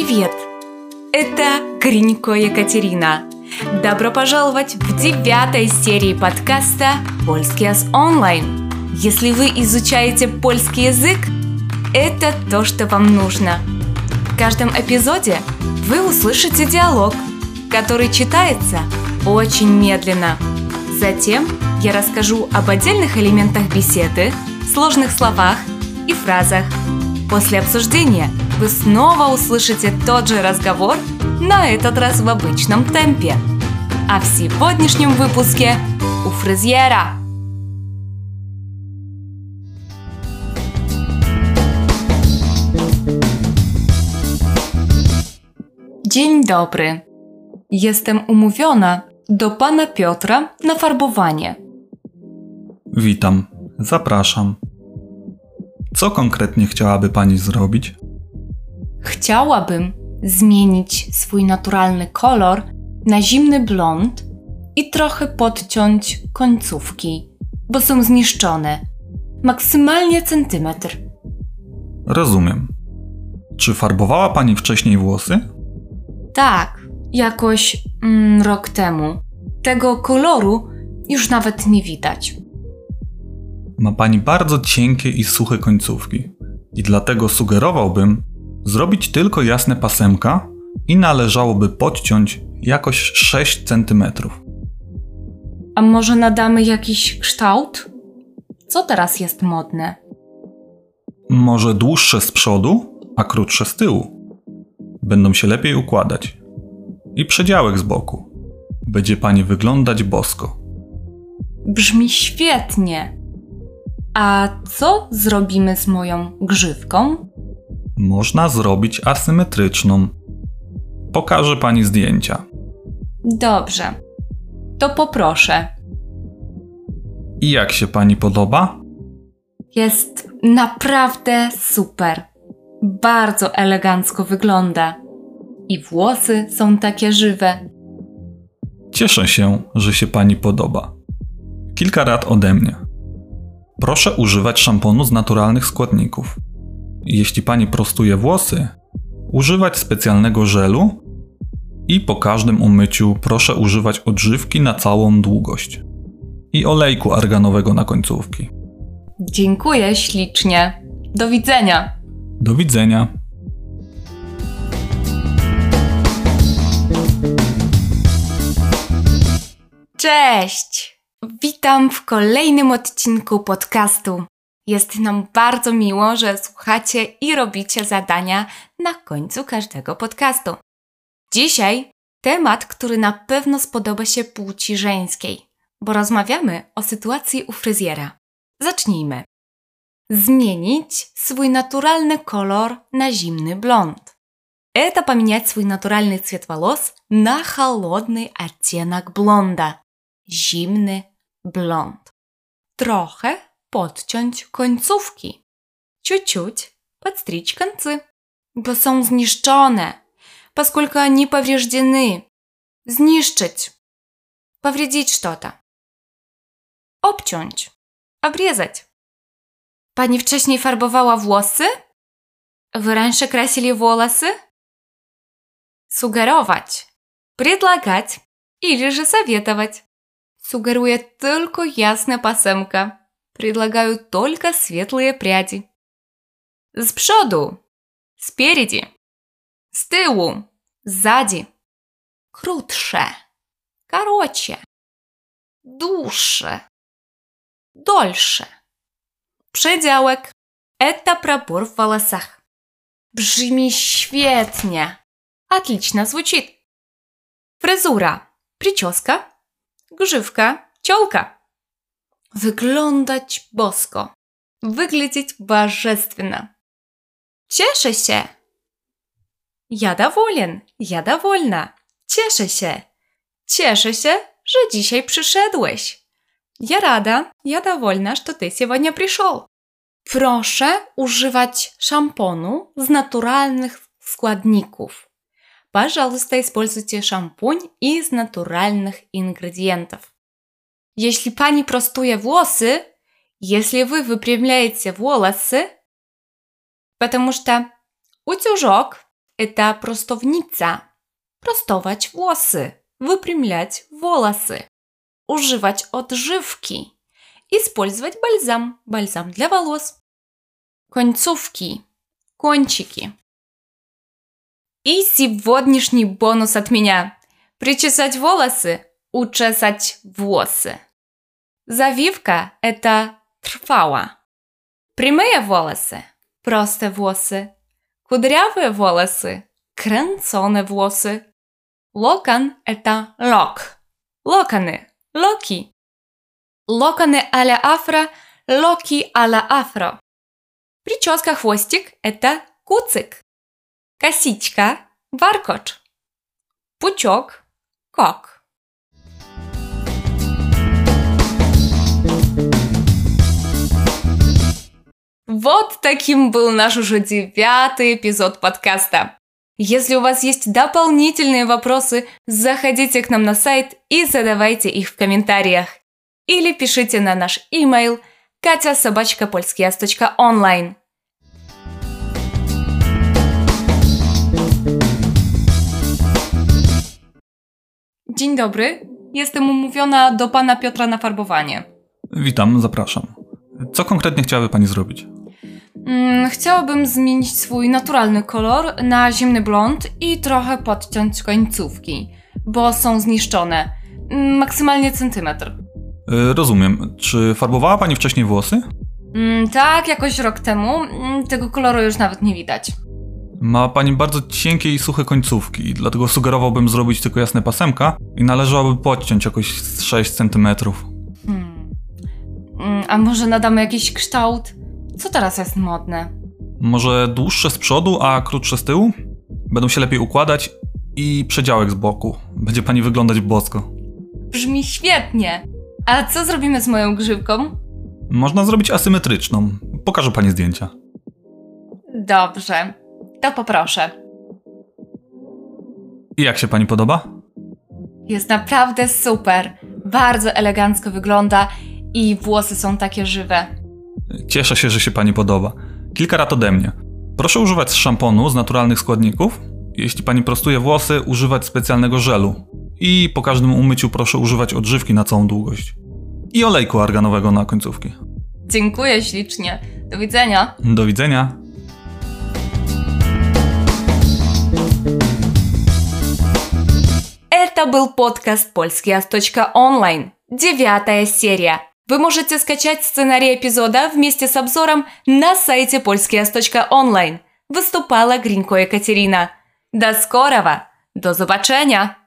Привет! Это Гринько Екатерина. Добро пожаловать в девятой серии подкаста «Польский онлайн». Если вы изучаете польский язык, это то, что вам нужно. В каждом эпизоде вы услышите диалог, который читается очень медленно. Затем я расскажу об отдельных элементах беседы, сложных словах и фразах. После обсуждения – вы снова услышите тот же разговор, на этот раз в обычном темпе. А в сегодняшнем выпуске у фрезьера. Dzień dobry. Jestem umówiona do pana Piotra na farbowanie. Witam, zapraszam. Co konkretnie chciałaby pani zrobić? Chciałabym zmienić swój naturalny kolor na zimny blond i trochę podciąć końcówki, bo są zniszczone. Maksymalnie centymetr. Rozumiem. Czy farbowała pani wcześniej włosy? Tak, jakoś mm, rok temu. Tego koloru już nawet nie widać. Ma pani bardzo cienkie i suche końcówki. I dlatego sugerowałbym, Zrobić tylko jasne pasemka i należałoby podciąć jakoś 6 cm. A może nadamy jakiś kształt? Co teraz jest modne? Może dłuższe z przodu, a krótsze z tyłu. Będą się lepiej układać. I przedziałek z boku. Będzie pani wyglądać bosko. Brzmi świetnie. A co zrobimy z moją grzywką? Można zrobić asymetryczną. Pokażę pani zdjęcia. Dobrze. To poproszę. I jak się pani podoba? Jest naprawdę super. Bardzo elegancko wygląda. I włosy są takie żywe. Cieszę się, że się pani podoba. Kilka rad ode mnie. Proszę używać szamponu z naturalnych składników jeśli pani prostuje włosy, używać specjalnego żelu i po każdym umyciu proszę używać odżywki na całą długość i olejku arganowego na końcówki. Dziękuję ślicznie. Do widzenia. Do widzenia. Cześć! Witam w kolejnym odcinku podcastu jest nam bardzo miło, że słuchacie i robicie zadania na końcu każdego podcastu. Dzisiaj temat, który na pewno spodoba się płci żeńskiej, bo rozmawiamy o sytuacji u fryzjera. Zacznijmy. Zmienić swój naturalny kolor na zimny blond. Это поменять свой натуральный цвет волос на холодный оттенок блонда. Zimny blond. Trochę podciąć końcówki. Чуть-чуть подстричь концы, bo są поскольку они повреждены. Зniszczyć. Повредить что-то. Obciąć. Обрезать. Pani wcześniej farbowała włosy? Вы раньше красили волосы? Сугаровать. Предлагать. Или же советовать. Сугаруję tylko jasna pasemka. Предлагаю только светлые пряди. С przodu, спереди, с тылу, сзади. Крутше, короче, душше, дольше. Przedziałek. Это пробор в волосах. Brzmi świetnie. Отлично звучит. Фрезура. Прическа. Гживка. Челка. Wyglądać bosko. Выглядеть божественно. Cieszę się. Ja доволен. Ja довольна. Cieszę się. Cieszę się, że dzisiaj przyszedłeś. Ja rada, ja довольна, что ты сегодня пришел. Proszę używać szamponu z naturalnych składników. Пожалуйста, используйте шампунь из натуральных ингредиентов. Jeśli pani prostuje włosy, если вы выпрямляете волосы, потому что утюжок это простовница. Prostować włosy, wypрямлять волосы. Używać odżywki. Использовать бальзам, бальзам для волос. Końcówki, кончики. И сегодняшний бонус от меня. Причесать волосы, учесать włosy. Завивка – это trwała. Прямые волосы – proste włosy. Кудрявые волосы – kręcone włosy. Локон – это лок. Локоны – локи. Локоны а-ля афро, локи а-ля афро. Прическа хвостик – это куцик. Косичка – warkocz. Пучок – кок. Вот таким был наш уже девятый эпизод подкаста. Если у вас есть дополнительные вопросы, заходите к нам на сайт и задавайте их в комментариях. Или пишите на наш email katyasobachkapolskias.online. Dzień dobry, jestem umówiona do pana Piotra na farbowanie. Witam, zapraszam. Co konkretnie chciałaby pani zrobić? Mm, chciałabym zmienić swój naturalny kolor na zimny blond i trochę podciąć końcówki, bo są zniszczone. Mm, Maksymalnie centymetr. Y, Rozumiem. Czy farbowała pani wcześniej włosy? Mm, tak, jakoś rok temu. Tego koloru już nawet nie widać. Ma pani bardzo cienkie i suche końcówki, dlatego sugerowałbym zrobić tylko jasne pasemka i należałoby podciąć jakoś z 6 cm. Hmm. Mm, A może nadamy jakiś kształt? Co teraz jest modne? Może dłuższe z przodu, a krótsze z tyłu? Będą się lepiej układać i przedziałek z boku. Będzie pani wyglądać bosko. Brzmi świetnie! A co zrobimy z moją grzywką? Można zrobić asymetryczną. Pokażę pani zdjęcia. Dobrze, to poproszę. I jak się pani podoba? Jest naprawdę super. Bardzo elegancko wygląda i włosy są takie żywe. Cieszę się, że się pani podoba. Kilka rad ode mnie. Proszę używać szamponu z naturalnych składników. Jeśli pani prostuje włosy, używać specjalnego żelu. I po każdym umyciu proszę używać odżywki na całą długość. I olejku arganowego na końcówki. Dziękuję ślicznie. Do widzenia. Do widzenia. Это был подкаст «Польскиас.онлайн», девятая серия. Вы можете скачать сценарий эпизода вместе с обзором на сайте «Польскиас.онлайн». Выступала Гринько Екатерина. До скорого! До zobaczenia!